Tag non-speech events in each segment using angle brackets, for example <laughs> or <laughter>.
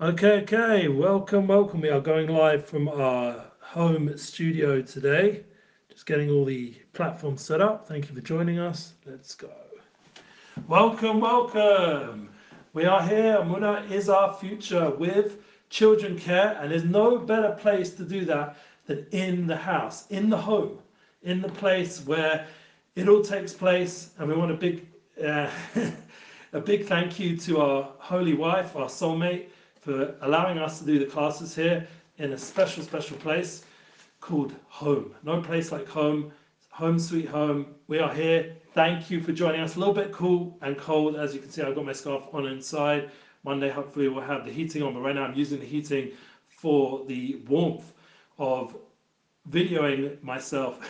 Okay, okay, welcome, welcome. We are going live from our home studio today. Just getting all the platforms set up. Thank you for joining us. Let's go. Welcome, welcome. We are here. Muna is our future with children care, and there's no better place to do that than in the house, in the home, in the place where it all takes place. And we want a big, uh, <laughs> a big thank you to our holy wife, our soulmate, for allowing us to do the classes here in a special, special place called home. No place like home. Home sweet home. We are here. Thank you for joining us. A little bit cool and cold. As you can see, I've got my scarf on inside. Monday, hopefully, we'll have the heating on, but right now I'm using the heating for the warmth of videoing myself.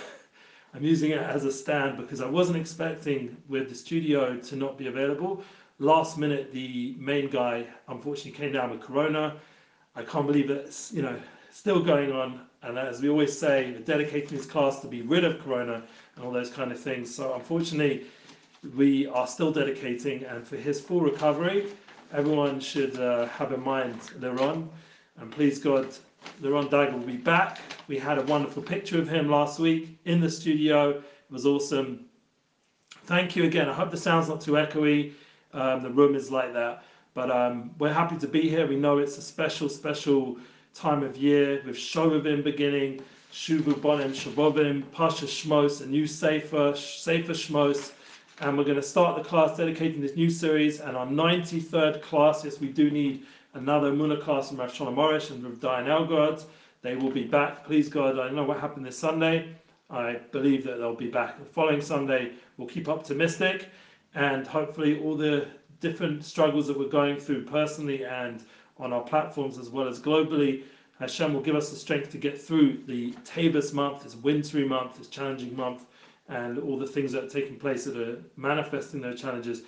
<laughs> I'm using it as a stand because I wasn't expecting with the studio to not be available. Last minute, the main guy unfortunately came down with corona. I can't believe it's you know still going on. And as we always say, dedicating this class to be rid of corona and all those kind of things. So unfortunately, we are still dedicating, and for his full recovery, everyone should uh, have in mind Liron. And please God, Liron Dagger will be back. We had a wonderful picture of him last week in the studio. It was awesome. Thank you again. I hope the sound's not too echoey. Um, the room is like that. But um, we're happy to be here. We know it's a special, special time of year with Shovavim beginning, Shuvu Bonim Shovavim, Pasha Shmos, a new Sefer, Sefer Shmos. And we're going to start the class dedicating this new series. And our 93rd class, yes, we do need another Muna class from Rav Shalom Arush and Rav Diane Elgod. They will be back, please God. I don't know what happened this Sunday. I believe that they'll be back the following Sunday. We'll keep optimistic and hopefully all the different struggles that we're going through personally and on our platforms as well as globally, Hashem will give us the strength to get through the Teves month, this wintry month, this challenging month, and all the things that are taking place that are manifesting those challenges.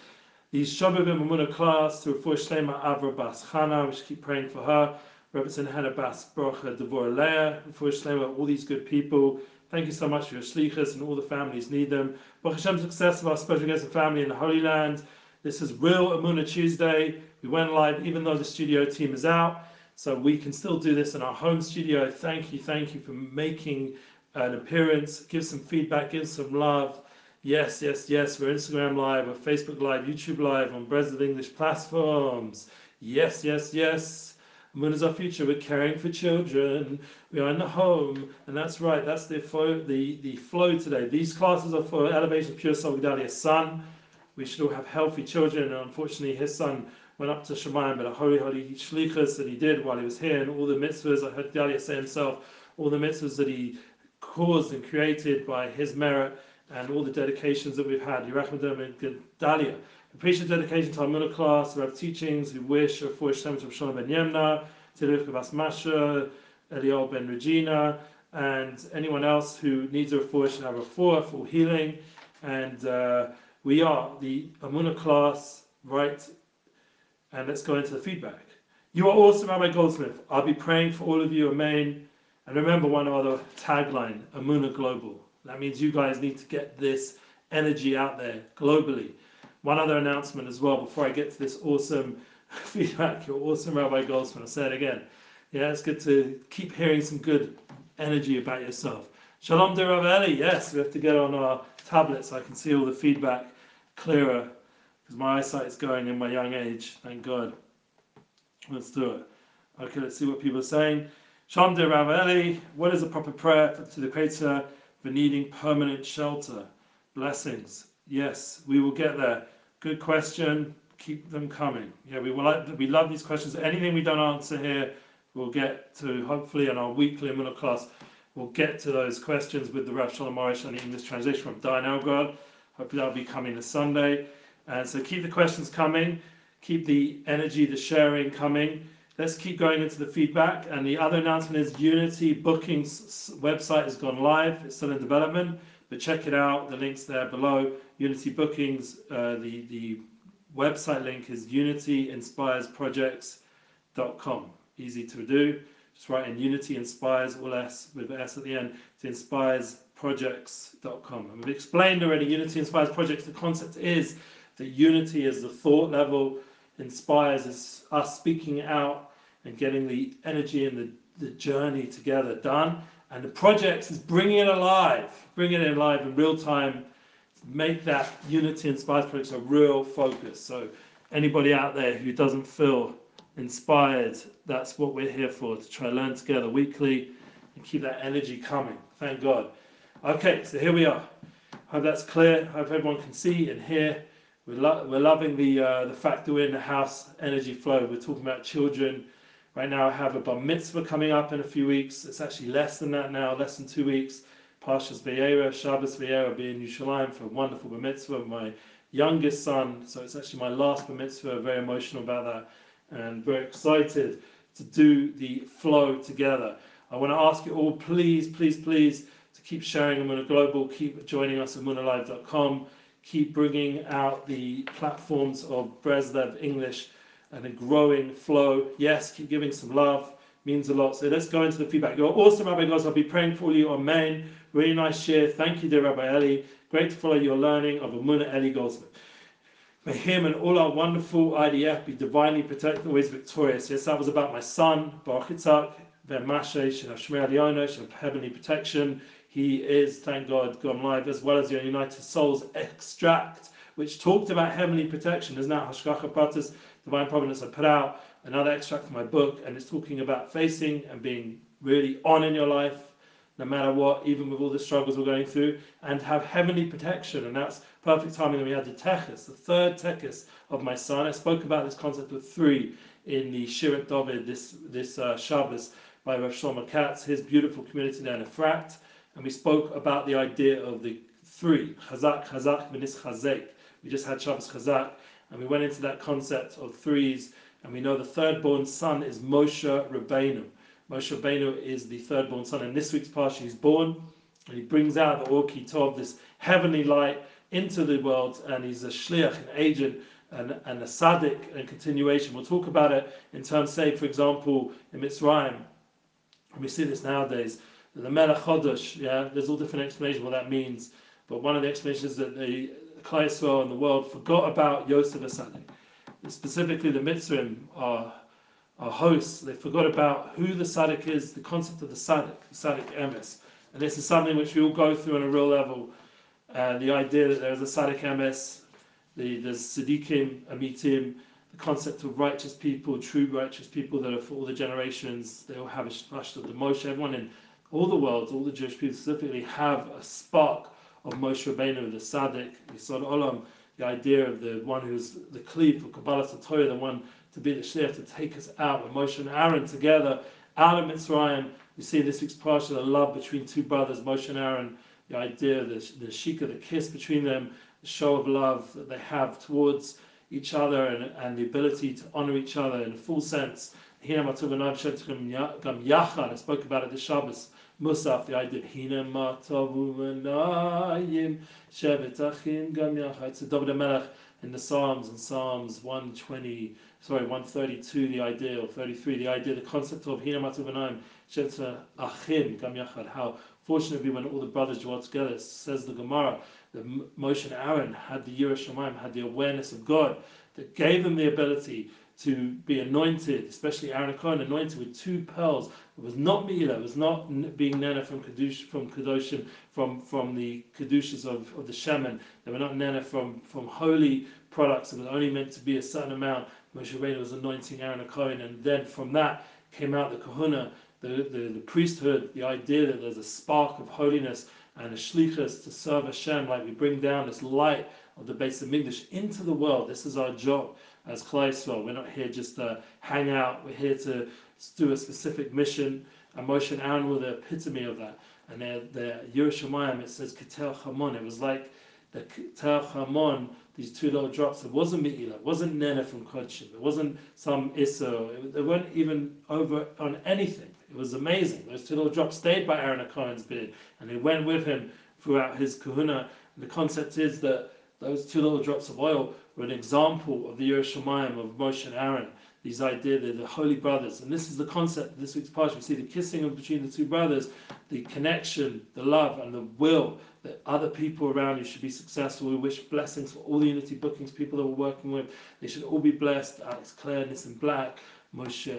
The Shabbat class to Refuah Shlema Avra Bas Chana, we should keep praying for her. Representative Hannah Bas Brocha Devorah Leah, all these good people. Thank you so much for your shlichus and all the families need them. Baruch Hashem, success of our special guest and family in the Holy Land. This is Real Amuna Tuesday. We went live even though the studio team is out. So we can still do this in our home studio. Thank you, thank you for making an appearance. Give some feedback, give some love. Yes, yes, yes. We're Instagram Live, we're Facebook Live, YouTube Live on Breslev English platforms. Yes, yes, yes. Moon is our future. We're caring for children. We are in the home, and that's right. That's the flow. The the flow today. These classes are for Elevation Pure Soul Gedalia's son. We should all have healthy children. And unfortunately, his son went up to Shemayim, but a holy, holy shlichus that he did while he was here, and all the mitzvahs. I heard Dalia say himself, all the mitzvahs that he caused and created by his merit, and all the dedications that we've had. Yerachmadim and. Appreciate the dedication to our middle class have teachings, who wish for Shem to Shalom ben Yemna, Tilif Bas Masha, Eliel ben Regina, and anyone else who needs a refuah should have a for healing. And uh, we are the Amuna class, right? And let's go into the feedback. You are awesome, Rabbi Goldsmith. I'll be praying for all of you, Amen. And remember one other tagline, Amuna Global. That means you guys need to get this energy out there globally. One other announcement as well before I get to this awesome <laughs> feedback. You're awesome, Rabbi Goldsmith. I'll say it again. Yeah, it's good to keep hearing some good energy about yourself. Shalom de Rav Eli. Yes, we have to get on our tablets so I can see all the feedback clearer because my eyesight is going in my young age. Thank God. Let's do it. Okay, let's see what people are saying. Shalom de Rav Eli. What is a proper prayer to the Creator for needing permanent shelter? Blessings. Yes, we will get there. Good question. Keep them coming. Yeah, we will. Like, we love these questions. Anything we don't answer here, we'll get to hopefully in our weekly middle class. We'll get to those questions with the Rav Shalom Arush and the English translation from Diane Elgod. Hopefully that'll be coming this Sunday. And so keep the questions coming. Keep the energy, the sharing coming. Let's keep going into the feedback. And the other announcement is Unity Bookings website has gone live. It's still in development, but check it out. The link's there below. Unity Bookings, uh, the, the website link is unityinspiresprojects.com. Easy to do. Just write in Unity Inspires, all S with S at the end, to inspiresprojects.com. And we've explained already Unity Inspires Projects. The concept is that unity is the thought level, inspires us speaking out and getting the energy and the, the journey together done. And the project is bringing it alive, bringing it alive in real time, make that Unity Inspires project a real focus. So anybody out there who doesn't feel inspired, that's what we're here for, to try learn together weekly and keep that energy coming. Thank God. Okay, so here we are. Hope that's clear. Hope everyone can see and hear. We're, lo- we're loving the uh, the fact that we're in the house energy flow. We're talking about children. Right now, I have a bar mitzvah coming up in a few weeks. It's actually less than that now, less than two weeks. Parshas Vayera, Shabbos Vayera, be in Yerushalayim for a wonderful bar mitzvah. My youngest son, so it's actually my last bar mitzvah. Very emotional about that, and very excited to do the flow together. I want to ask you all, please, please, please, to keep sharing Amuna Global, keep joining us at AmunaLive.com, keep bringing out the platforms of Breslev English and a growing flow. Yes, keep giving some love, means a lot. So let's go into the feedback. You're awesome, Rabbi Goz. I'll be praying for you. Amen. Really nice share. Thank you, dear Rabbi Eli. Great to follow your learning of Amuna Eli Goldsmith. May him and all our wonderful IDF be divinely protected, always victorious. Yes, that was about my son, Baruch Yitzhak, Ben Mashe, should have Shmer Leona, should have heavenly protection. He is, thank God, gone live, as well as the United Souls extract, which talked about heavenly protection. There's now Hashgacha Pratis, Divine Providence. I put out another extract from my book, and it's talking about facing and being really on in your life, no matter what, even with all the struggles we're going through, and have heavenly protection. And that's perfect timing that we had the Techis, the third Techis of my son. I spoke about this concept of three in the Shirat David this, this uh, Shabbos by Rav Shlomo Katz, his beautiful community there in Efrat. And we spoke about the idea of the three, Chazak, Chazak, Minis Chazek. We just had Shabbos Chazak, and we went into that concept of threes, and we know the third born son is Moshe Rabbeinu. Moshe Rabbeinu is the third born son, and this week's Parsha he's born, and he brings out the Orki Tov, this heavenly light, into the world, and he's a shliach, an agent, and, and a tzaddik, and continuation. We'll talk about it in terms, say, for example, in Mitzrayim, we see this nowadays. The Melech Chodesh, yeah, there's all different explanations what that means. But one of the explanations that the Klal Yisrael and the world forgot about Yosef Asadi. Specifically, the Mitzrim are, are hosts. They forgot about who the Sadik is, the concept of the Sadik, the Sadik Emes. And this is something which we all go through on a real level. Uh, the idea that there is a Sadik Emes, the, there's Siddiqim, Amitim, the concept of righteous people, true righteous people that are for all the generations. They all have a splash of the Moshe. Everyone in all the world, all the Jewish people specifically, have a spark of Moshe Rabbeinu, the Tzaddik, Yisod Olam, the idea of the one who's the cleave for Kabbalah Torah, the one to be the Shliach to take us out. With Moshe and Aaron together out of Mitzrayim, we see this week's parsha the love between two brothers, Moshe and Aaron, the idea, the, the shika, the kiss between them, the show of love that they have towards each other and, and the ability to honor each other in a full sense. I spoke about it this Shabbos. Idea of Hina Matavu Manayim Shevet Achim Gam Yachad. It's a David Melech in the Psalms and Psalms 120, sorry, 132, the idea, or 33, the idea, the concept of Hina Matavu Manayim Shevet Achim Gam Yachad. How fortunately when all the brothers dwell together, says the Gemara, that Moshe and Aaron had the Yerushalayim, had the awareness of God that gave them the ability to be anointed, especially Aaron Cohen, anointed with two pearls. It was not Mila, it was not being Nana from Kadush, from Kadoshim, from, from the Kadushas of, of the Shaman. They were not Nana from, from holy products. It was only meant to be a certain amount. Moshe Rabbeinu was anointing Aaron Cohen, and then from that came out the Kahuna, the, the, the priesthood, the idea that there's a spark of holiness and a shlichus to serve Hashem, like we bring down this light of the base of English into the world. This is our job as Klal We're not here just to hang out. We're here to do a specific mission. And Moshe and Aaron were the epitome of that. And the their Yerushalayim, it says Ketel Chamon. It was like the Ketel Chamon, these two little drops. It wasn't Me'ila. It wasn't Nena from Kodshim. It wasn't some Issa. They weren't even over on anything. It was amazing. Those two little drops stayed by Aaron Cohen's beard, and they went with him throughout his kahuna. And the concept is that those two little drops of oil were an example of the Yerushalayim of Moshe and Aaron. These ideas, they're the holy brothers. And this is the concept of this week's parsha. We see the kissing of between the two brothers, the connection, the love, and the will that other people around you should be successful. We wish blessings for all the Unity bookings people that we're working with. They should all be blessed. Alex Clare, Nissan Black, Moshe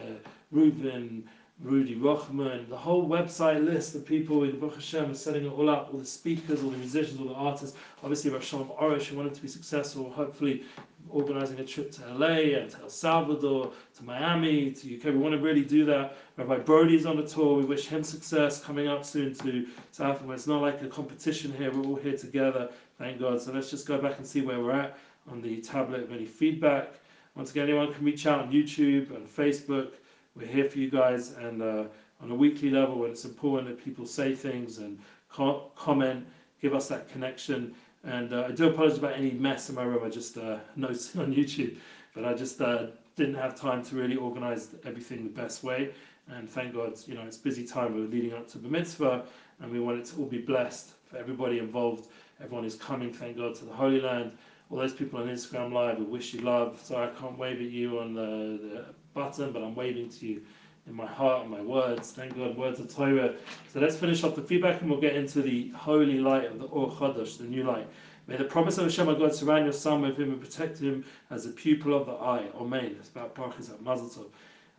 Reuben, Rudy Rochman, the whole website list of people in Baruch Hashem are setting it all up, all the speakers, all the musicians, all the artists. Obviously, Rav Arush, who wanted to be successful, hopefully organizing a trip to LA and to El Salvador, to Miami, to UK. We want to really do that. Rabbi Brody's on the tour. We wish him success coming up soon to South Africa. It's not like a competition here. We're all here together, thank God. So let's just go back and see where we're at on the tablet of any feedback. Once again, anyone can reach out on YouTube and Facebook we're here for you guys, and uh, on a weekly level, when it's important that people say things and co- comment, give us that connection. And uh, I do apologize about any mess in my room. I just uh, noticed on YouTube, but I just uh, didn't have time to really organize everything the best way. And thank God, you know, it's busy time. We're leading up to the mitzvah, and we want it to all be blessed for everybody involved. Everyone is coming, thank God, to the Holy Land. All those people on Instagram Live, we wish you love. Sorry, I can't wave at you on the, the button, but I'm waving to you in my heart and my words. Thank God, words of Torah. So let's finish off the feedback and we'll get into the holy light of the Or Chodesh, the new light. May the promise of Hashem, our God, surround your son with him and protect him as a pupil of the eye. Amen. It's about Baruch at Mazel Tov.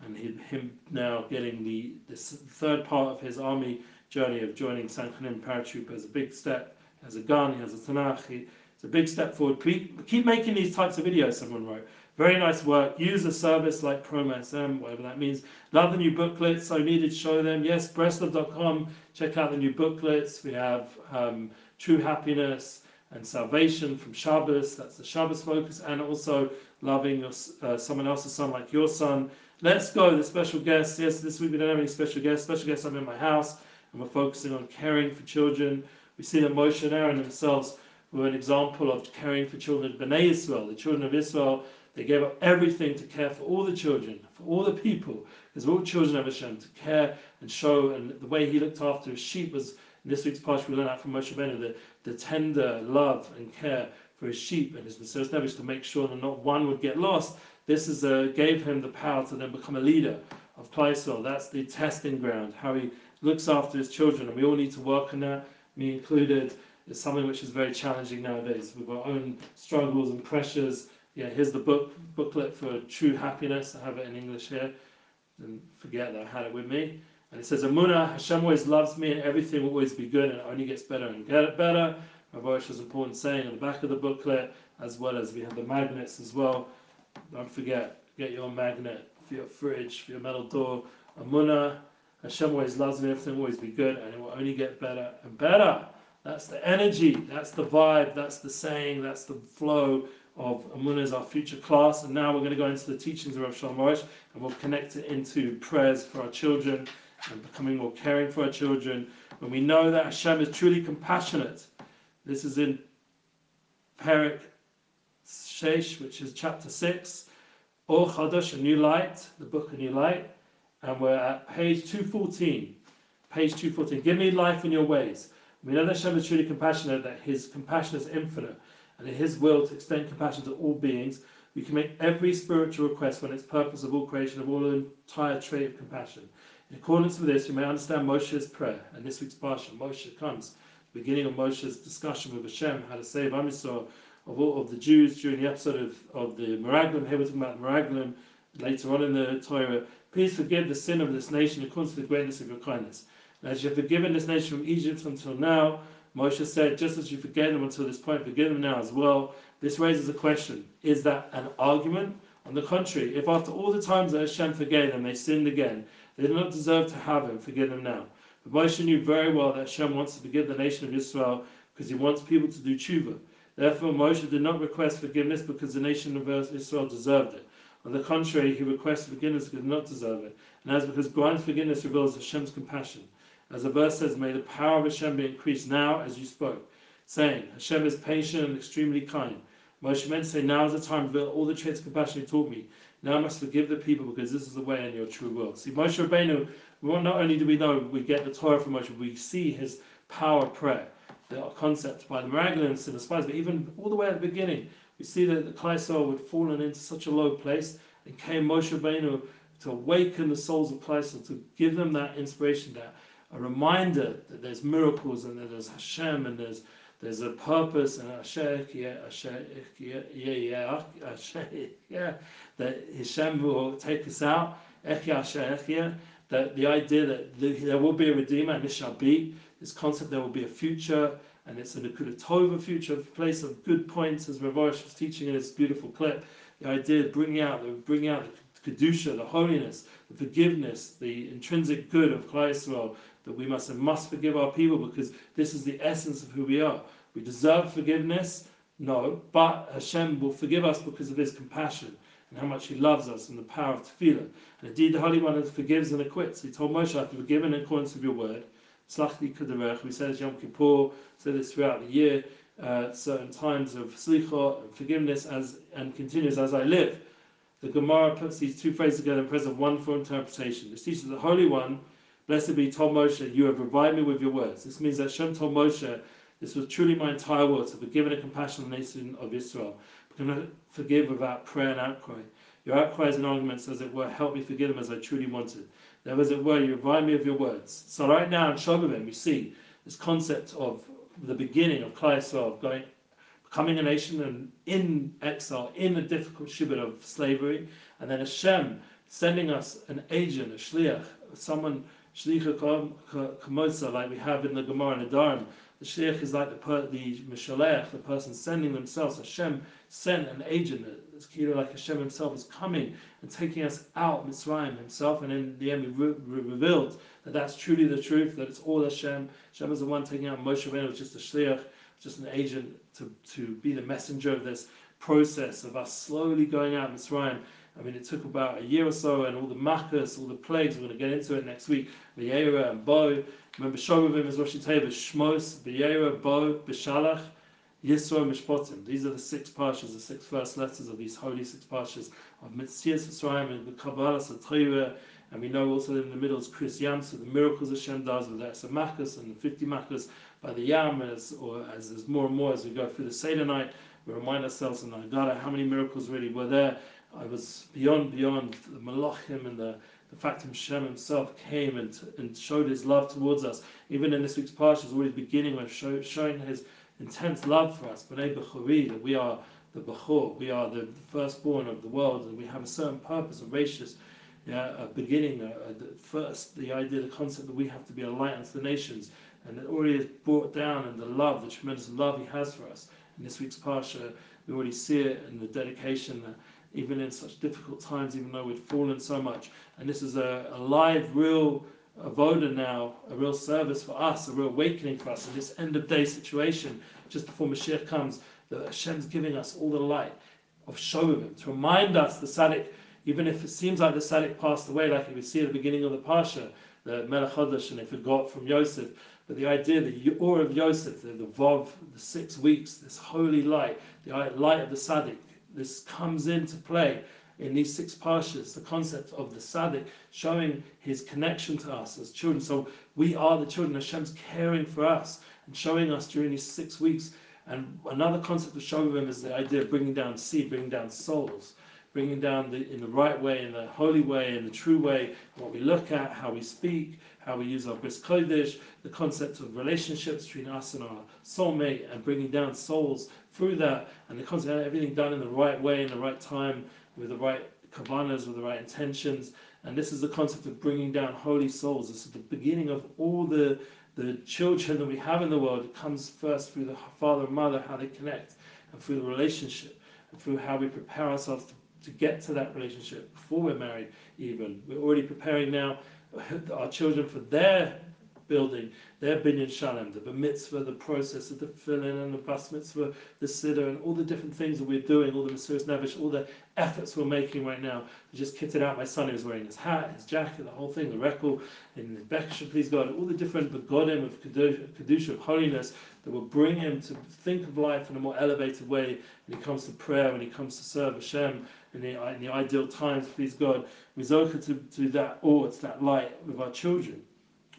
And him now getting the, the third part of his army journey of joining Tzanchanim paratroop as a big step. He has a gun, he has a Tanakh, it's a big step forward. Keep, Keep making these types of videos, someone wrote. Very nice work. Use a service like Chrome SM, whatever that means. Love the new booklets. I needed to show them. Yes, Breslov.com. Check out the new booklets. We have um, True Happiness and Salvation from Shabbos. That's the Shabbos focus. And also loving your, uh, someone else's son like your son. Let's go. The special guest. Yes, this week we don't have any special guests. Special guests, I'm in my house and we're focusing on caring for children. We see that Moshe and Aaron themselves were an example of caring for children of Bnei Israel, the children of Israel they gave up everything to care for all the children, for all the people, because all children of Hashem, to care and show. And the way he looked after his sheep was, in this week's parsha, we learn out from Moshe Benu, the, the tender love and care for his sheep and his Messiah Nebuch to make sure that not one would get lost. This is a, gave him the power to then become a leader of Kleisel. That's the testing ground, how he looks after his children. And we all need to work on that, me included. It's something which is very challenging nowadays with our own struggles and pressures yeah, here's the book booklet for True Happiness. I have it in English here. And forget that I had it with me. And it says, Amuna, Hashem always loves me and everything will always be good and it only gets better and get better. Rav Arush has important saying on the back of the booklet, as well as we have the magnets as well. Don't forget, get your magnet for your fridge, for your metal door. Amuna, Hashem always loves me, everything will always be good and it will only get better and better. That's the energy, that's the vibe, that's the saying, that's the flow of Amunah as our future class. And now we're going to go into the teachings of Rav Shalom and we'll connect it into prayers for our children and becoming more caring for our children. When we know that Hashem is truly compassionate, this is in Perik Shesh, which is chapter 6, Or Chadash, A New Light, the book A New Light, and we're at page 214. Page 214. Give me life in your ways. We know that Hashem is truly compassionate, that his compassion is infinite and in His will to extend compassion to all beings, we can make every spiritual request when its purpose of all creation of all the entire trait of compassion. In accordance with this, we may understand Moshe's prayer, and this week's parsha, Moshe comes, the beginning of Moshe's discussion with Hashem, how to save Am Yisrael of all of the Jews during the episode of, of the Meraglim. Here we're talking about the Meraglim later on in the Torah. Please forgive the sin of this nation according to the greatness of your kindness. And as you have forgiven this nation from Egypt until now, Moshe said, just as you forgave them until this point, forgive them now as well. This raises a question Is that an argument? On the contrary, if after all the times that Hashem forgave them, they sinned again, they do not deserve to have Him forgive them now. But Moshe knew very well that Hashem wants to forgive the nation of Israel because He wants people to do tshuva. Therefore, Moshe did not request forgiveness because the nation of Israel deserved it. On the contrary, he requested forgiveness because he did not deserve it. And that's because granting forgiveness reveals Hashem's compassion. As the verse says, May the power of Hashem be increased now as you spoke, saying, Hashem is patient and extremely kind. Moshe meant to say, Now is the time to reveal all the traits of compassion you taught me. Now I must forgive the people because this is the way in your true will. See, Moshe Rabbeinu, not only do we know we get the Torah from Moshe, we see his power of prayer, the concept by the Miraculous and the spies, but even all the way at the beginning, we see that the Kleisel had fallen into such a low place, and came Moshe Rabbeinu to awaken the souls of Kleisel, to give them that inspiration, that a reminder that there's miracles and that there's Hashem and there's there's a purpose and a shahya yeah, yeah, yeah, yeah, that Hashem will take us out that the idea that there will be a Redeemer, and this shall be, this concept there will be a future, and it's a Nakuda Tova future, place of good points, as Ravosh was teaching in his beautiful clip. The idea of bringing out, the, bringing out the Kedusha, the holiness, the forgiveness, the intrinsic good of Klal Yisrael, that we must and must forgive our people because this is the essence of who we are. We deserve forgiveness, no, but Hashem will forgive us because of his compassion and how much he loves us and the power of tefillah. And indeed, the Holy One forgives and acquits. He told Moshe, I have forgiven in accordance with your word. Slachti Kuderech, we say this Yom Kippur, say this throughout the year, uh, certain times of slicha and forgiveness as and continues as I live. The Gemara puts these two phrases together in presence of one for interpretation. This teaches the Holy One, blessed be, told Moshe, you have revived me with your words. This means that Shem told Moshe, this was truly my entire world, to forgive and compassion on the nation of Israel. But cannot forgive without prayer and outcry. Your outcries and arguments, as it were, help me forgive them as I truly wanted. There, as it were, you remind me of your words. So right now in Shovavim, we see this concept of the beginning of Klal Yisrael, going, becoming a nation and in exile, in a difficult shibud of slavery, and then Hashem sending us an agent, a shliach, someone, shlicha kamosa, like we have in the Gemara and the Dharm. The shliach is like the, per, the mishalech, the person sending themselves. Hashem sent an agent, it's kilo like Hashem himself is coming and taking us out, Mitzrayim himself, and in the end we re- re- revealed that that's truly the truth, that it's all Hashem. Hashem is the one taking out Moshe Rabbeinu, was just a shliach, just an agent to, to be the messenger of this process of us slowly going out Mitzrayim. I mean, it took about a year or so, and all the makkahs, all the plagues, we're going to get into it next week. V'yera and Bo. Remember, Shovavim is Rosh Teva, Shmos, V'yera, Bo, Bishalach, Yisro, Mishpotim. These are the six parshas, the six first letters of these holy six parshas of Mitzias Mitzrayim and the Kabbalah, Satorah, and we know also in the middle is Krias Yam, so the miracles Hashem does with the Makkahs and the 50 Makkahs by the Yam, as, or as there's more and more as we go through the Seder night, we remind ourselves in the Haggadah how many miracles really were there. I was beyond, beyond the Malachim and the, the fact that Hashem himself came and, and showed his love towards us. Even in this week's Parsha, is always beginning with show, showing his intense love for us, B'nai B'chori, that we are the Bechor, we are the firstborn of the world, and we have a certain purpose, a gracious yeah, a beginning, a, a, the first, the idea, the concept that we have to be a light unto the nations, and it already is brought down in the love, the tremendous love He has for us. In this week's Parsha, we already see it in the dedication, that even in such difficult times, even though we've fallen so much. And this is a, a live, real avoda now, a real service for us, a real awakening for us in this end of day situation, just before Mashiach comes, that Hashem's giving us all the light of Shovavim to remind us the Sadiq even if it seems like the Sadiq passed away, like we see at the beginning of the Pasha, the Melech and they forgot from Yosef. But the idea, the awe of Yosef, the, the Vav, the six weeks, this holy light, the light of the Sadiq, this comes into play in these six Pashas, the concept of the Sadiq showing his connection to us as children. So we are the children, Hashem's caring for us and showing us during these six weeks. And another concept of Shovavim is the idea of bringing down seed, bringing down souls bringing down the, in the right way, in the holy way, in the true way, what we look at, how we speak, how we use our bris kodesh, the concept of relationships between us and our soulmate, and bringing down souls through that, and the concept of everything done in the right way, in the right time, with the right kavanas, with the right intentions. And this is the concept of bringing down holy souls. This is the beginning of all the the children that we have in the world. It comes first through the father and mother, how they connect, and through the relationship, and through how we prepare ourselves to to get to that relationship before we're married even. We're already preparing now <laughs> our children for their building, their binyan shalom, the bar mitzvah, the process of the filling and the bas mitzvah, the siddur, and all the different things that we're doing, all the mitzvahs nefesh, all the efforts we're making right now. We just kitted out my son who's wearing his hat, his jacket, the whole thing, the record, and the bekshah, please God, all the different begodim of kedusha, kedusha, of holiness that will bring him to think of life in a more elevated way when he comes to prayer, when he comes to serve Hashem, in the, in the ideal times, please God, Mizoka to, to that awe, it's that light with our children.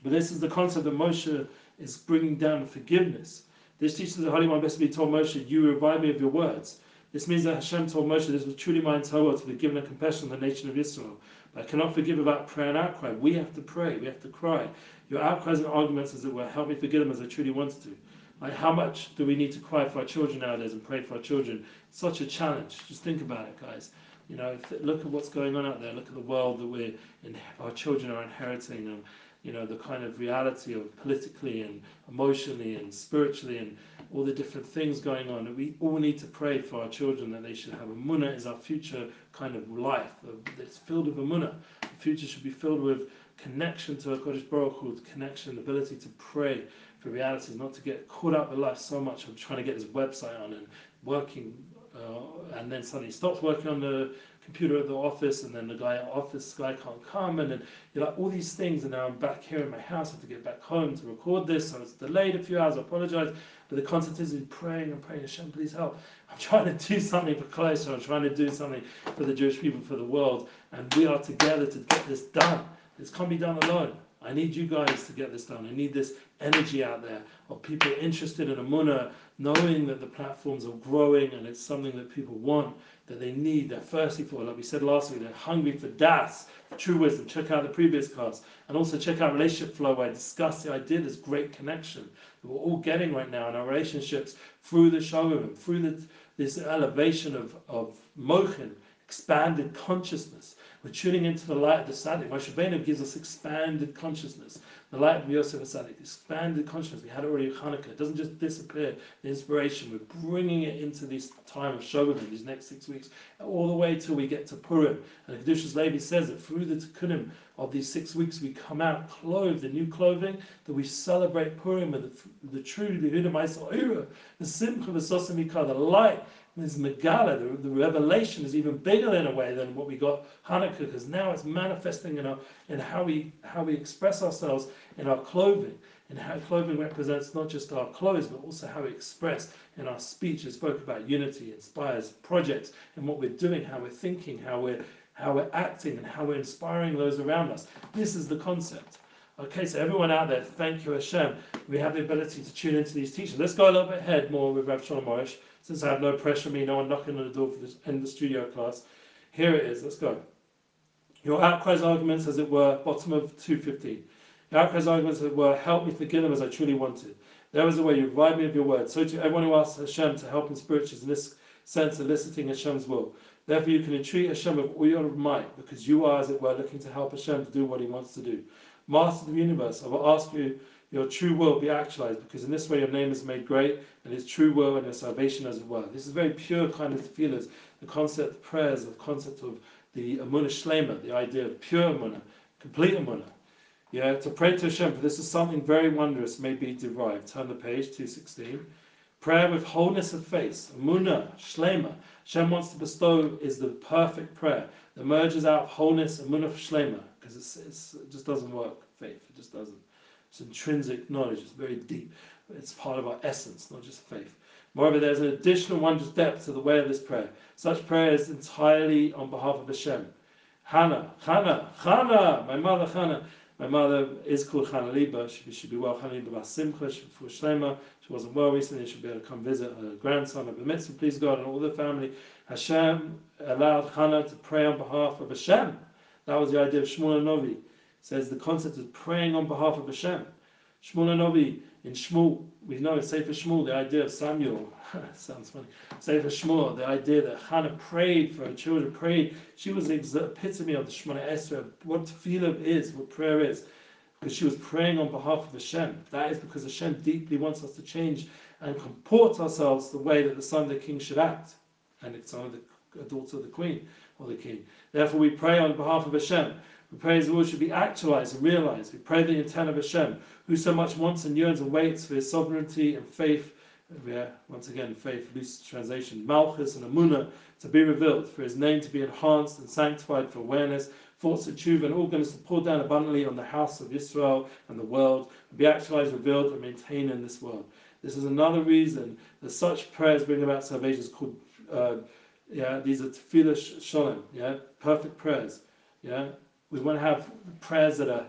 But this is the concept that Moshe is bringing down forgiveness. This teaches the Holy One best to be told Moshe, You revive me of your words. This means that Hashem told Moshe, This was truly my world to be given compassion on the nation of Israel. But I cannot forgive without prayer and outcry. We have to pray, we have to cry. Your outcries and arguments, as it were, help me forgive them as I truly wanted to. Like, how much do we need to cry for our children nowadays and pray for our children? It's such a challenge. Just think about it, guys. You know, look at what's going on out there. Look at the world that we're in, our children are inheriting, and you know the kind of reality of politically and emotionally and spiritually and all the different things going on. We all need to pray for our children that they should have a munah is our future kind of life that's filled with a munah. The future should be filled with connection to a Kodesh Baruch Hu, connection, ability to pray for reality, is not to get caught up with life so much of trying to get this website on and working, uh, and then suddenly stops working on the computer at the office, and then the guy at office guy can't come, and then you're like all these things, and now I'm back here in my house, I have to get back home to record this, so it's delayed a few hours. I apologize, but the content is in praying and praying. Hashem, please help. I'm <laughs> trying to do something for Klal I'm trying to do something for the Jewish people, for the world, and we are together to get this done. This can't be done alone. I need you guys to get this done. I need this energy out there of people interested in Amunah, knowing that the platforms are growing and it's something that people want, that they need, they're thirsty for. Like we said last week, they're hungry for das, true wisdom. Check out the previous class. And also check out Relationship Flow, where I discussed the idea this great connection that we're all getting right now in our relationships through the Shalom, through the, this elevation of, of Mochin, expanded consciousness we're tuning into the light of the Sadiq. Moshe Rabbeinu gives us expanded consciousness. The light of Yosef Sadiq, expanded consciousness. We had already in Hanukkah. It doesn't just disappear. The inspiration, we're bringing it into this time of Shovavim, these next six weeks, all the way till we get to Purim. And the Kedushas Levi says that through the Tikkunim of these six weeks, we come out clothed in new clothing, that we celebrate Purim with the, the true, the Huda the Simcha, the Sosamika, the light this Megala, the, the, revelation is even bigger in a way than what we got Hanukkah, because now it's manifesting in, our, in how, we, how we express ourselves in our clothing, and how clothing represents not just our clothes, but also how we express in our speech. It spoke about unity, inspires projects, and what we're doing, how we're thinking, how we're, how we're acting, and how we're inspiring those around us. This is the concept. Okay, so everyone out there, thank you Hashem. We have the ability to tune into these teachings. Let's go a little bit ahead more with Rav Shalom Arush since I have no pressure on me, no one knocking on the door for this end the studio class. Here it is, let's go. Your outcries arguments, as it were, bottom of 215. Your outcries arguments, as it were, help me to forgive them as I truly wanted. There was a way you revive me of your word. So to everyone who asks Hashem to help in spirituals in this sense, eliciting Hashem's will. Therefore, you can entreat Hashem with all your might, because you are, as it were, looking to help Hashem to do what He wants to do. Master of the universe, I will ask you your true will be actualized, because in this way your name is made great, and His true will and your salvation as were. This is very pure kind of feelers, the concept of prayers, the concept of the Amunah Shlema, the idea of pure Amunah, complete Amunah. Yeah, to pray to Hashem, for this is something very wondrous may be derived. Turn the page, 216. Prayer with wholeness of face, Amunah, Shlema. Hashem wants to bestow is the perfect prayer that emerges out of wholeness, Amunah Shlema, because it just doesn't work, faith, it just doesn't. It's intrinsic knowledge, it's very deep. It's part of our essence, not just faith. Moreover, there's an additional wondrous depth to the way of this prayer. Such prayer is entirely on behalf of Hashem. Hannah, Hannah, Hannah, my mother Hannah. My mother is called Hannah Liba. She should be well. Hannah Liba Simcha, Shlema. She wasn't well recently. She should be able to come visit her grandson at the mitzvah. Please God and all the family. Hashem allowed Hannah to pray on behalf of Hashem. That was the idea of Shmuel Novi says the concept of praying on behalf of Hashem. Shmuel Novi in Shmuel, we know in Sefer Shmuel, the idea of Samuel, <laughs> sounds funny, Sefer Shmuel, the idea that Hannah prayed for her children, prayed, she was the epitome of the Shemona Esrei, what tefillah is, what prayer is, because she was praying on behalf of Hashem. That is because Hashem deeply wants us to change and comport ourselves the way that the son of the king should act, and it's son the daughter of the queen or the king. Therefore, we pray on behalf of Hashem. We pray His will should be actualized and realized. We pray the intent of Hashem, who so much wants and yearns and waits for His sovereignty and faith. Yeah, once again, faith, loose translation, Malchus and Amunah to be revealed, for His name to be enhanced and sanctified for awareness, thoughts of and organs to pour down abundantly on the house of Israel and the world, and be actualized, revealed, and maintained in this world. This is another reason that such prayers bring about salvation. It's called, uh, yeah, these are tefillah shalom, yeah, perfect prayers, yeah, we want to have prayers that are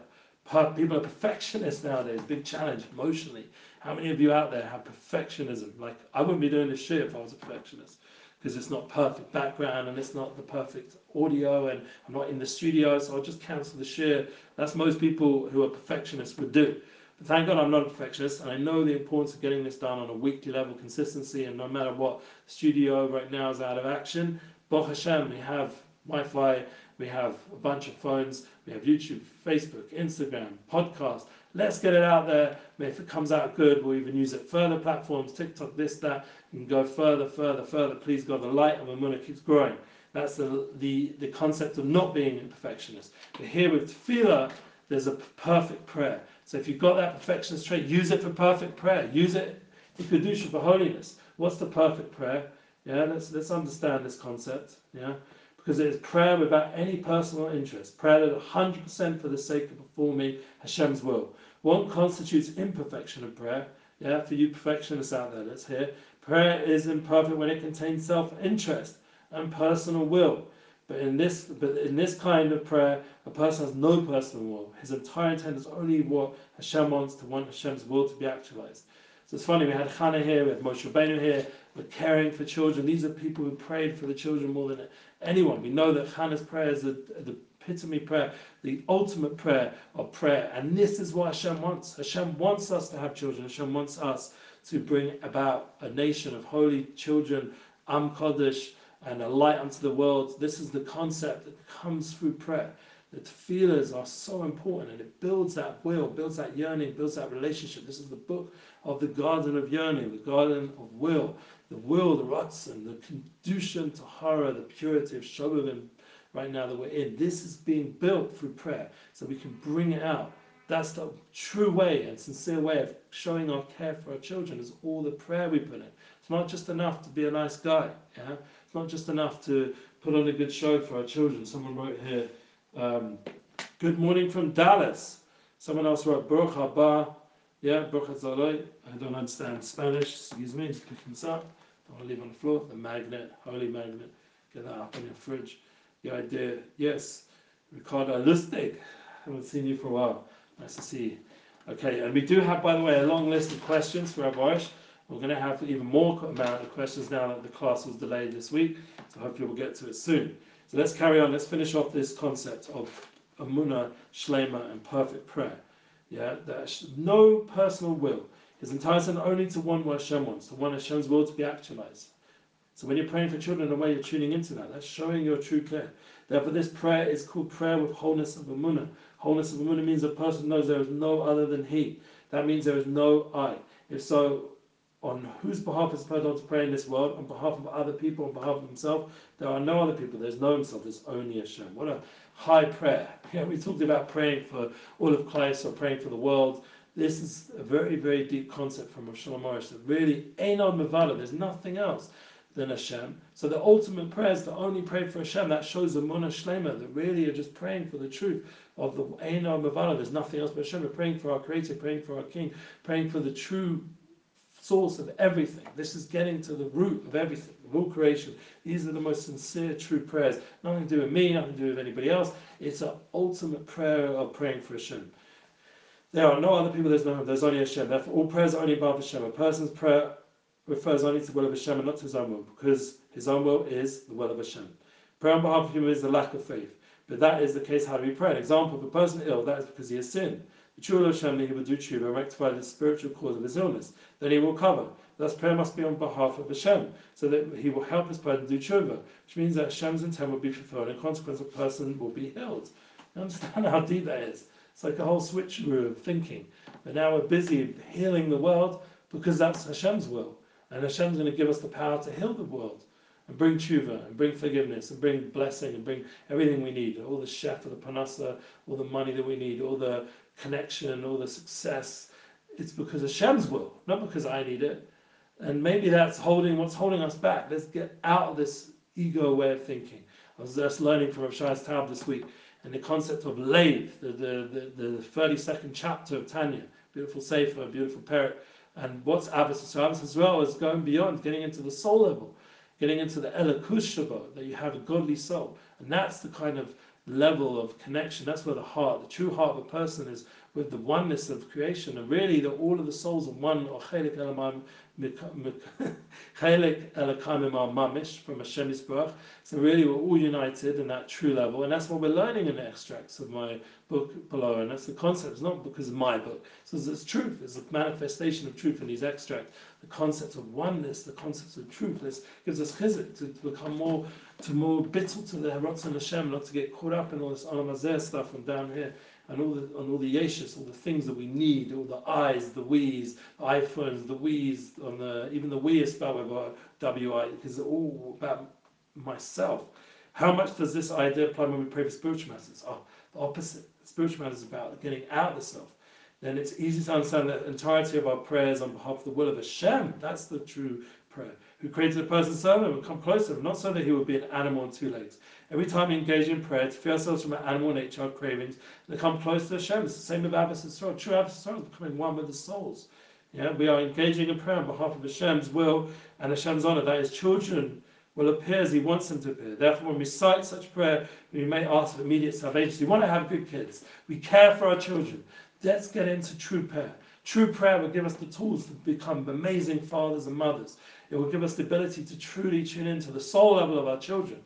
people are perfectionists nowadays. Big challenge emotionally. How many of you out there have perfectionism? Like I wouldn't be doing this shit if I was a perfectionist because it's not perfect background and it's not the perfect audio and I'm not in the studio, so I'll just cancel the share. That's most people who are perfectionists would do. But thank God I'm not a perfectionist and I know the importance of getting this done on a weekly level, consistency, and no matter what studio right now is out of action, Baruch Hashem, we have Wi-Fi, we have a bunch of phones, we have YouTube, Facebook, Instagram, podcast. Let's get it out there. If it comes out good, we'll even use it further platforms, TikTok, this, that, and go further, further, further. Please God, the light of Amunah keeps growing. That's the, the, the concept of not being a perfectionist. But here with tefillah, there's a perfect prayer. So if you've got that perfectionist trait, use it for perfect prayer. Use it in Kedusha for holiness. What's the perfect prayer? Yeah, let's, let's understand this concept. Yeah, because it is prayer without any personal interest. Prayer that 100% for the sake of performing Hashem's will. What constitutes imperfection of prayer? Yeah, for you perfectionists out there, let's hear. Prayer is imperfect when it contains self-interest and personal will. But in this, but in this kind of prayer, a person has no personal will. His entire intent is only what Hashem wants to want Hashem's will to be actualized. So it's funny, we had Hannah here, we had Moshe Rabbeinu here, we're caring for children. These are people who prayed for the children more than anyone. We know that Hannah's prayer is the, the epitome prayer, the ultimate prayer of prayer. And this is what Hashem wants. Hashem wants us to have children. Hashem wants us to bring about a nation of holy children, Am Kodesh, and a light unto the world. This is the concept that comes through prayer. The tefillahs are so important and it builds that will, builds that yearning, builds that relationship. This is the book of the garden of yearning, the garden of will. The will, the ratzon, the kedushin, tahara, the purity of shalom right now that we're in. This is being built through prayer so we can bring it out. That's the true way and sincere way of showing our care for our children is all the prayer we put in. It's not just enough to be a nice guy. Yeah? It's not just enough to put on a good show for our children. Someone wrote here, um, good morning from Dallas. Someone else wrote, Baruch haba. Yeah, Baruch hazaloi. I don't understand Spanish. Excuse me, just picking this up. To leave on the floor. The magnet, holy magnet. Get that up on your fridge. The idea, yes. Ricardo Lustig. Haven't seen you for a while. Nice to see you. Okay, and we do have, by the way, a long list of questions for our voice. We're going to have even more amount of questions now that the class was delayed this week, so hopefully we'll get to it soon. So let's carry on. Let's finish off this concept of amuna, shlema, and perfect prayer. Yeah, there's no personal will. His entire son only to one where Hashem wants, to one Hashem's will to be actualized. So when you're praying for children, a way you're tuning into that. That's showing your true prayer. Therefore, this prayer is called prayer with wholeness of amuna. Wholeness of amuna means a person knows there is no other than he. That means there is no I. If so, on whose behalf is the person to pray in this world? On behalf of other people, on behalf of himself? There are no other people. There's no himself. There's only Hashem. What a high prayer. Yeah, <laughs> we talked about praying for all of Christ or praying for the world. This is a very, very deep concept from Shalom Arush that really ain't on Mavala. There's nothing else than Hashem. So the ultimate prayer is to only pray for Hashem. That shows a Munah Shlema, that really are just praying for the truth of the Eina Mavala. There's nothing else but Hashem. We're praying for our Creator, praying for our King, praying for the true source of everything. This is getting to the root of everything, of all creation. These are the most sincere, true prayers. Nothing to do with me, nothing to do with anybody else. It's an ultimate prayer of praying for Hashem. There are no other people, there's no there's only Hashem. Therefore, all prayers are only above Hashem. A person's prayer refers only to the will of Hashem and not to his own will, because his own will is the will of Hashem. Prayer on behalf of him is the lack of faith. But that is the case, how do we pray? An example, if a person ill, that is because he has sinned. The true of Hashem, he will do tshuva and rectify the spiritual cause of his illness. Then he will recover. Thus, prayer must be on behalf of Hashem, so that he will help his person do tshuva, which means that Hashem's intent will be fulfilled, and in consequence, a person will be healed. You understand how deep that is? It's like a whole switcheroo of thinking. But now we're busy healing the world because that's Hashem's will. And Hashem's going to give us the power to heal the world and bring tshuva and bring forgiveness and bring blessing and bring everything we need all the chef, all the panasa, all the money that we need, all the connection, all the success. It's because Hashem's will, not because I need it. And maybe that's holding what's holding us back. Let's get out of this ego way of thinking. I was just learning from Rav Shai's Tab this week, and the concept of Lave, the, the, the, the 32nd chapter of Tanya, beautiful sefer, beautiful parrot. And what's Abbas? So Abbas as well is going beyond, getting into the soul level, getting into the Elakushava, that you have a godly soul. And that's the kind of level of connection. That's where the heart, the true heart of a person is with the oneness of creation. And really, that all of the souls are one, or chelik Chelik Elakaim Mamish from Hashem Yisbarach. So really we're all united in that true level, and that's what we're learning in the extracts of my book below, and that's the concept. It's not because of my book. So it's truth. It's a manifestation of truth in these extracts. The concept of oneness, the concept of truth, this gives us chizuk to, become more to more bittul to the Haratzon Hashem, not to get caught up in all this Alam stuff from down here and all the and all the yeshus, all the things that we need, all the eyes, the we's, the iPhones, the we's, on the even the we is spelled with wi because it's all about myself. How much does this idea apply when we pray for spiritual matters? Oh, the opposite. Spiritual matters is about getting out of the self. Then it's easy to understand the entirety of our prayers on behalf of the will of Hashem. That's the true prayer. Who created a person so that we come close to him, not so that he would be an animal on two legs. Every time we engage in prayer, to free ourselves from our animal nature, our cravings, and to come close to Hashem. It's the same with Ahavas Yisrael. True Ahavas Yisrael is becoming one with the souls. Yeah, we are engaging in prayer on behalf of Hashem's will and Hashem's honor. That His children will appear as He wants them to appear. Therefore, when we cite such prayer, we may ask for immediate salvation. We want to have good kids. We care for our children. Let's get into true prayer. True prayer will give us the tools to become amazing fathers and mothers. It will give us the ability to truly tune into the soul level of our children.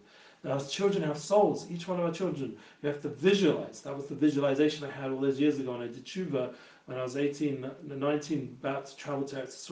Now, children have souls, each one of our children, we have to visualize. That was the visualization I had all those years ago when I did tshuva when I was 18, 19, about to travel to Eretz.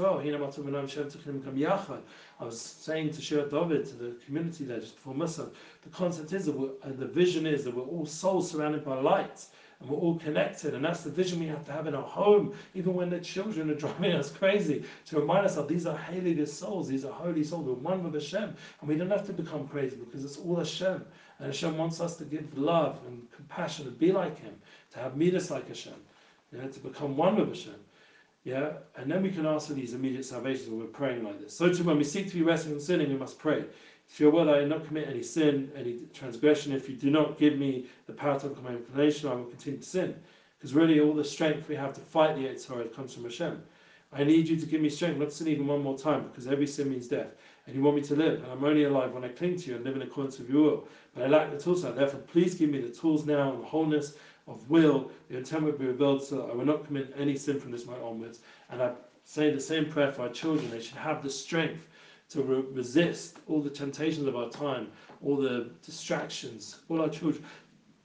I was saying to Shir David, to the community there just before Musa, the concept is that uh, the vision is that we're all souls surrounded by light and we're all connected. And that's the vision we have to have in our home, even when the children are <laughs> driving us crazy, to remind ourselves these are holy souls, these are holy souls, we're one with Hashem. And we don't have to become crazy because it's all Hashem. And Hashem wants us to give love and compassion and be like Him, to have midas like Hashem, to become one with Hashem. Yeah, and then we can ask for these immediate salvations when we're praying like this. So too, when we seek to be resting from sinning, we must pray. If you're well, I not commit any sin, any transgression. If you do not give me the power to overcome inclination, I will continue to sin. Because really, all the strength we have to fight the Yetzer comes from Hashem. I need you to give me strength not to sin even one more time, because every sin means death. And you want me to live, and I'm only alive when I cling to you and live in accordance with your will. But I lack the tools. Now. Therefore, please give me the tools now and the wholeness of will, the intent will be revealed so that I will not commit any sin from this moment onwards. And I say the same prayer for our children. They should have the strength to re- resist all the temptations of our time, all the distractions, all our children.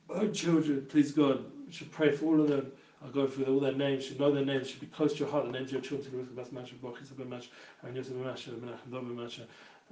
Our children, please God, should pray for all of them. I'll go through all their names, should know their names, should be close to your heart, the names of your children,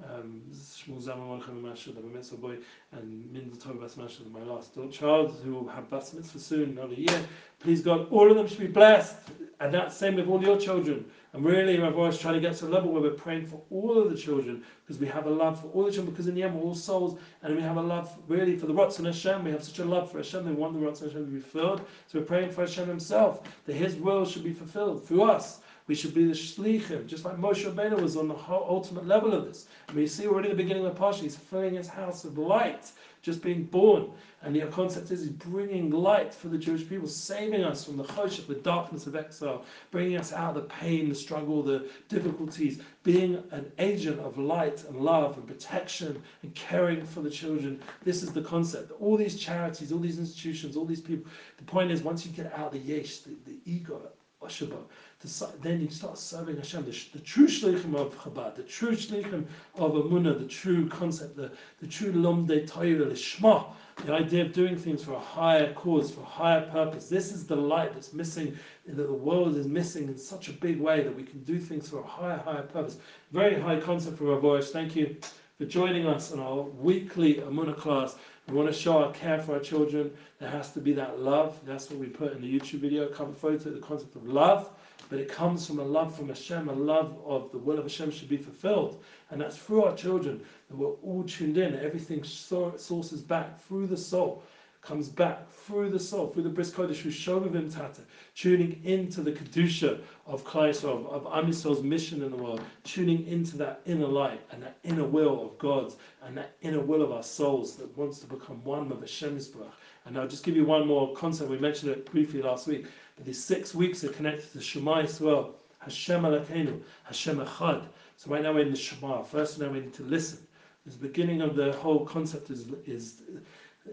Abimash, Shmuel Zalman Mitzvah boy, and Min Tov Bas Mash, my last child, who will have Bas Mitzvah soon, another year. Please God, all of them should be blessed, and that's same with all your children. And really, my voice trying to get to a level where we're praying for all of the children because we have a love for all the children because in the end we're all souls and we have a love really for the Ratzon Hashem. We have such a love for Hashem. We want the Ratzon Hashem to be filled. So we're praying for Hashem Himself that His will should be fulfilled through us. We should be the shlichim, just like Moshe Rabbeinu was on the ultimate level of this. And we see already at the beginning of the parsha, he's filling his house with light, just being born. And the concept is he's bringing light for the Jewish people, saving us from the choshech, the darkness of exile, bringing us out of the pain, the struggle, the difficulties, being an agent of light and love and protection and caring for the children. This is the concept. All these charities, all these institutions, all these people. The point is, once you get out of the yesh, the, the ego, Then you start serving Hashem, the, the true shlichim of Chabad, the true shlichim of Amunah, the true concept, the, the true Lomde Torah, the Shema, the idea of doing things for a higher cause, for a higher purpose. This is the light that's missing, that the world is missing in such a big way that we can do things for a higher, higher purpose. Very high concept for our voice. Thank you for joining us on our weekly Amunah class. We want to show our care for our children. There has to be that love. That's what we put in the YouTube video cover photo, the concept of love but it comes from a love from Hashem, a love of the will of Hashem should be fulfilled. And that's through our children that we're all tuned in. Everything sources back through the soul, comes back through the soul, through the Bris Kodesh, who Shovavim Tata, tuning into the Kedusha of Klai of, of Am Yisrael's mission in the world, tuning into that inner light and that inner will of God's and that inner will of our souls that wants to become one with Hashem Yisbarach. And I'll just give you one more concept. We mentioned it briefly last week. But these six weeks are connected to Shema Yisrael, Hashem Elokeinu, Hashem Echad. So right now we're in the Shema. First now we need to listen. The beginning of the whole concept is, is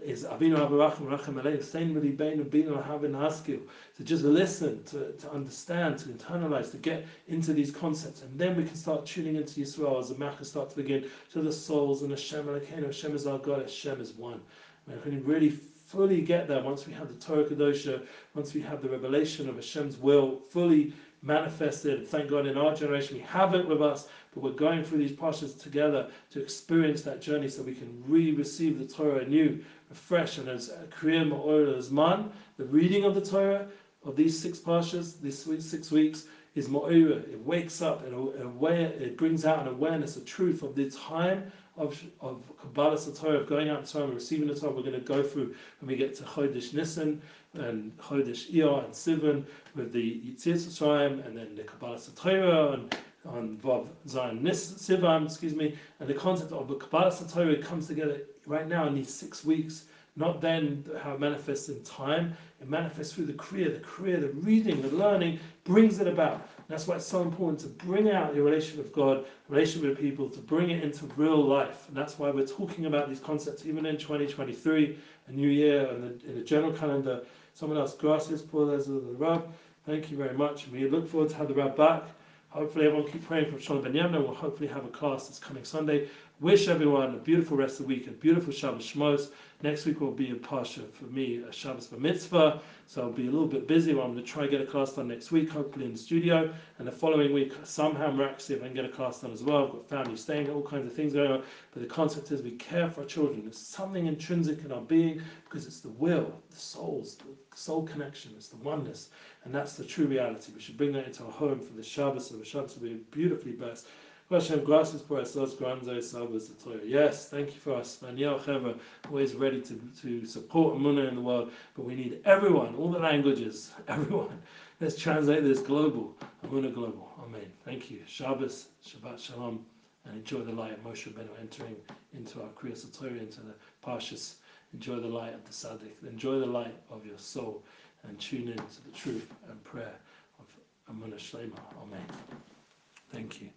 is Avinu Abarachim Rachem Aleinu, Stein B'Libeinu Binu Havin Haskil, to just listen, to, to understand, to internalize, to get into these concepts, and then we can start tuning into Yisrael as the Makkah starts to begin to the souls and Hashem Elokeinu, Hashem is our God, Hashem is one. And we can really fully get there once we have the Torah Kedosha, once we have the revelation of Hashem's will fully manifested. Thank God in our generation we have it with us, but we're going through these parshas together to experience that journey so we can re-receive the Torah anew, afresh, and as Kriyam ma'or as man, the reading of the Torah of these six parshas, these six weeks, is mo'ira. It wakes up and aware, it brings out an awareness, a truth of the time of, of Kabbalah Torah, of going out the Torah and receiving the Torah. We're going to go through when we get to Chodesh Nisan and Chodesh Iyar and Sivan with the Yetzias Mitzrayim and then the Kabbalah Torah and on Vav Zion Sivan, excuse me, and the concept of the Kabbalah Torah comes together right now in these six weeks. Not then how it manifests in time, it manifests through the Kriya. The Kriya, the reading, the learning brings it about. That's why it's so important to bring out your relationship with God, relationship with people, to bring it into real life. And that's why we're talking about these concepts even in 2023, a new year, and in the general calendar. Someone else, gracias por the Rab. Thank you very much. And we look forward to have the Rab back. Hopefully, everyone keep praying for Shalom Ben Yemna. We'll hopefully have a class this coming Sunday. Wish everyone a beautiful rest of the week, a beautiful Shabbos Shmos. Next week will be a Pasha for me, a Shabbos for Mitzvah. So I'll be a little bit busy. I'm going to try and get a class done next week, hopefully in the studio. And the following week, somehow miraculously, if I can get a class done as well. I've got family staying, all kinds of things going on. But the concept is we care for our children. There's something intrinsic in our being because it's the will, the souls, the soul connection, it's the oneness. And that's the true reality. We should bring that into our home for the Shabbos. So the Shabbos will be beautifully blessed. Hashem, gracias por estos grandes salvas de Torah. Yes, thank you for us. Daniel Hever, always ready to, to support Amunah in the world, but we need everyone, all the languages, <laughs> everyone. Let's translate this global. Amunah global. Amen. Thank you. Shabbos, Shabbat Shalom, and enjoy the light of Moshe Rabbeinu entering into our Kriya Torah, into the Parshas. Enjoy the light of the Saddik. Enjoy the light of your soul, and tune in to the truth and prayer of Amunah Shlema. Amen. Thank you.